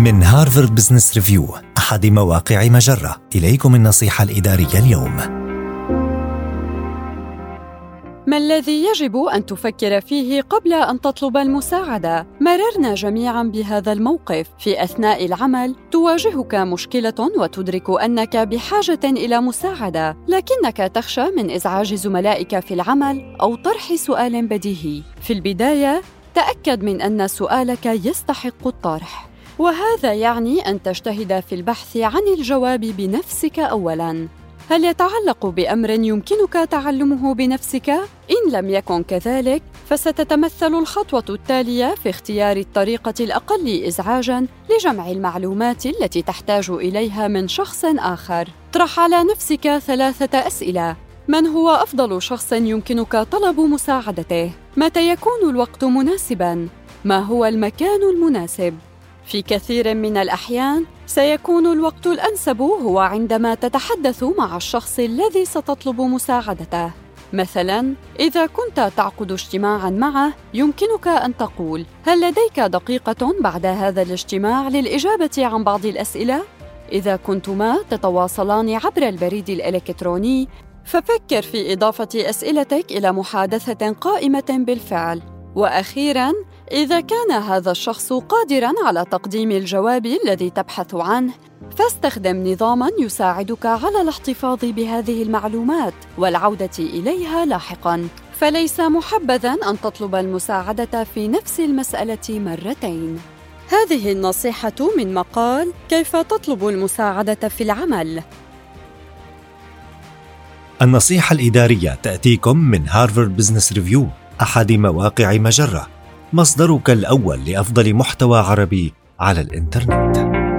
من هارفارد بزنس ريفيو أحد مواقع مجرة إليكم النصيحة الإدارية اليوم ما الذي يجب أن تفكر فيه قبل أن تطلب المساعدة؟ مررنا جميعا بهذا الموقف في أثناء العمل تواجهك مشكلة وتدرك أنك بحاجة إلى مساعدة، لكنك تخشى من إزعاج زملائك في العمل أو طرح سؤال بديهي. في البداية تأكد من أن سؤالك يستحق الطرح. وهذا يعني أن تجتهد في البحث عن الجواب بنفسك أولاً. هل يتعلق بأمر يمكنك تعلمه بنفسك؟ إن لم يكن كذلك، فستتمثل الخطوة التالية في اختيار الطريقة الأقل إزعاجاً لجمع المعلومات التي تحتاج إليها من شخص آخر. اطرح على نفسك ثلاثة أسئلة: من هو أفضل شخص يمكنك طلب مساعدته؟ متى يكون الوقت مناسباً؟ ما هو المكان المناسب؟ في كثير من الأحيان سيكون الوقت الأنسب هو عندما تتحدث مع الشخص الذي ستطلب مساعدته. مثلاً، إذا كنت تعقد اجتماعاً معه، يمكنك أن تقول: هل لديك دقيقة بعد هذا الاجتماع للإجابة عن بعض الأسئلة؟ إذا كنتما تتواصلان عبر البريد الإلكتروني، ففكر في إضافة أسئلتك إلى محادثة قائمة بالفعل. وأخيراً، إذا كان هذا الشخص قادراً على تقديم الجواب الذي تبحث عنه، فاستخدم نظاماً يساعدك على الاحتفاظ بهذه المعلومات والعودة إليها لاحقاً. فليس محبذاً أن تطلب المساعدة في نفس المسألة مرتين. هذه النصيحة من مقال كيف تطلب المساعدة في العمل. النصيحة الإدارية تأتيكم من هارفارد بزنس ريفيو أحد مواقع مجرة مصدرك الأول لأفضل محتوى عربي على الإنترنت.